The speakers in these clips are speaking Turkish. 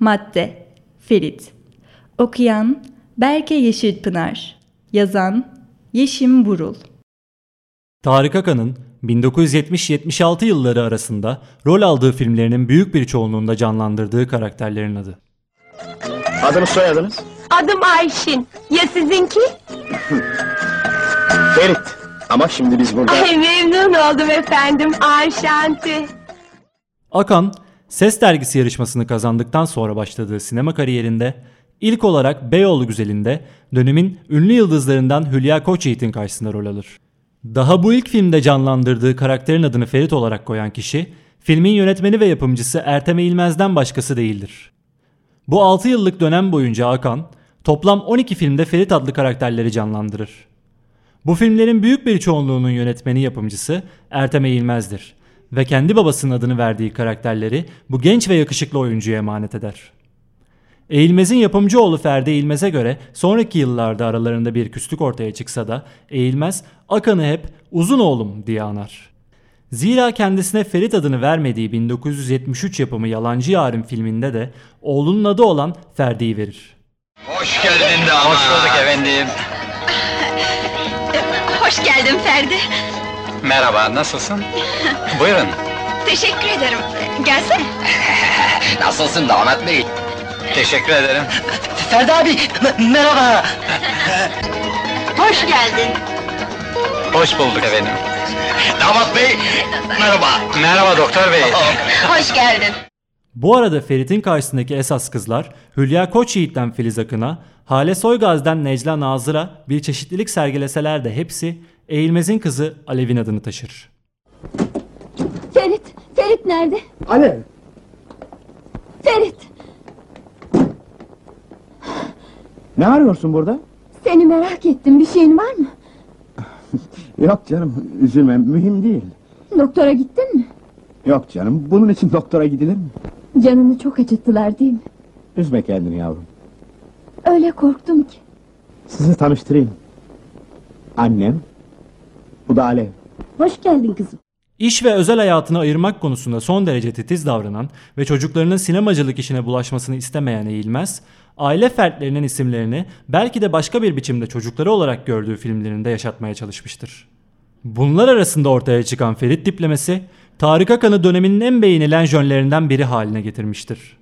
Madde Ferit Okuyan Berke Yeşilpınar Yazan Yeşim Burul Tarık Akan'ın 1970-76 yılları arasında rol aldığı filmlerinin büyük bir çoğunluğunda canlandırdığı karakterlerin adı. Adınız soyadınız? Adım Ayşin. Ya sizinki? Ferit. Ama şimdi biz burada... Ay memnun oldum efendim. Ayşanti. Akan, Ses dergisi yarışmasını kazandıktan sonra başladığı sinema kariyerinde ilk olarak Beyoğlu Güzeli'nde dönemin ünlü yıldızlarından Hülya Koçyiğit'in karşısında rol alır. Daha bu ilk filmde canlandırdığı karakterin adını Ferit olarak koyan kişi, filmin yönetmeni ve yapımcısı Ertem Eğilmez'den başkası değildir. Bu 6 yıllık dönem boyunca Akan, toplam 12 filmde Ferit adlı karakterleri canlandırır. Bu filmlerin büyük bir çoğunluğunun yönetmeni yapımcısı Ertem Eğilmez'dir ve kendi babasının adını verdiği karakterleri bu genç ve yakışıklı oyuncuya emanet eder. Eğilmez'in yapımcı oğlu Ferdi Eğilmez'e göre sonraki yıllarda aralarında bir küslük ortaya çıksa da Eğilmez Akan'ı hep uzun oğlum diye anar. Zira kendisine Ferit adını vermediği 1973 yapımı Yalancı Yarım filminde de oğlunun adı olan Ferdi'yi verir. Hoş geldin de Hoş bulduk efendim. Hoş geldin Ferdi. Merhaba, nasılsın? Buyurun. Teşekkür ederim. Gelsene. Nasılsın damat bey? Teşekkür ederim. Ferdi abi, merhaba. Hoş geldin. Hoş bulduk efendim. Damat bey, merhaba. Merhaba doktor bey. Hoş geldin. Bu arada Ferit'in karşısındaki esas kızlar Hülya Koçyiğit'ten Filiz Akın'a, Hale Soygaz'dan Necla Nazır'a bir çeşitlilik sergileseler de hepsi Eğilmez'in kızı Alev'in adını taşır. Ferit, Ferit nerede? Alev. Ferit, Ne arıyorsun burada? seni merak ettim. Bir şeyin var mı? Yok canım, üzülme, mühim değil. Doktora gittin mi? Yok canım, bunun için doktora gidilir mi? Canını çok acıttılar değil mi? Üzme kendini yavrum. Öyle korktum ki. Sizi tanıştırayım. Annem, bu da Alev. Hoş geldin kızım. İş ve özel hayatını ayırmak konusunda son derece titiz davranan ve çocuklarının sinemacılık işine bulaşmasını istemeyen Eğilmez, aile fertlerinin isimlerini belki de başka bir biçimde çocukları olarak gördüğü filmlerinde yaşatmaya çalışmıştır. Bunlar arasında ortaya çıkan Ferit diplemesi, Tarık Akan'ı döneminin en beğenilen jönlerinden biri haline getirmiştir.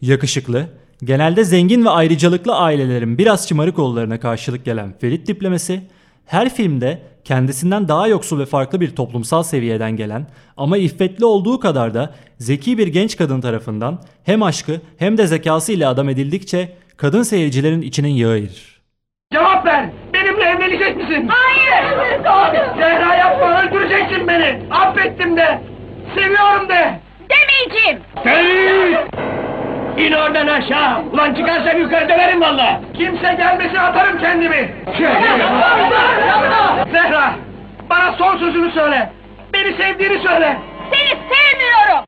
Yakışıklı, genelde zengin ve ayrıcalıklı ailelerin biraz şımarık oğullarına karşılık gelen Ferit diplemesi, her filmde kendisinden daha yoksul ve farklı bir toplumsal seviyeden gelen ama iffetli olduğu kadar da zeki bir genç kadın tarafından hem aşkı hem de zekası ile adam edildikçe kadın seyircilerin içinin yağı erir. Cevap ver! Benimle evlenecek misin? Hayır. Zehra yapma, öldüreceksin beni! Affettim de! Seviyorum de! Demeyeceğim. Ferit! İn oradan aşağı! Ulan çıkarsam yukarı döverim valla! Kimse gelmesin atarım kendimi! Zehra! Bana son sözünü söyle! Beni sevdiğini söyle! Seni sevmiyorum.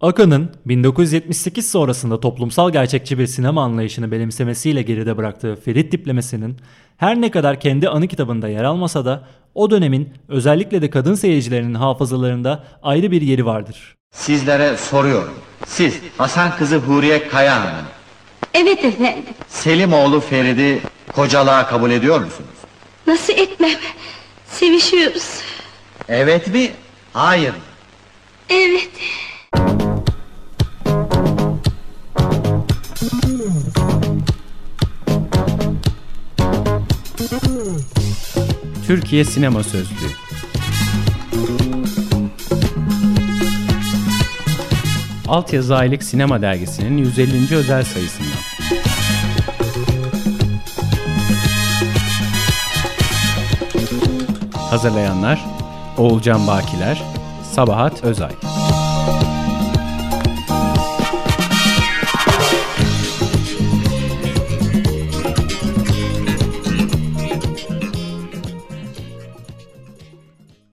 Akan'ın 1978 sonrasında toplumsal gerçekçi bir sinema anlayışını benimsemesiyle geride bıraktığı Ferit diplemesinin her ne kadar kendi anı kitabında yer almasa da o dönemin özellikle de kadın seyircilerinin hafızalarında ayrı bir yeri vardır. Sizlere soruyorum. Siz Hasan kızı Huriye Kaya Hanım, Evet efendim. Selimoğlu Ferit'i kocalığa kabul ediyor musunuz? Nasıl etmem? Sevişiyoruz. Evet mi? Hayır. mı? Evet. Türkiye Sinema Sözlüğü Altyazı Aylık Sinema Dergisi'nin 150. özel sayısından. Hazırlayanlar Oğulcan Bakiler, Sabahat Özay.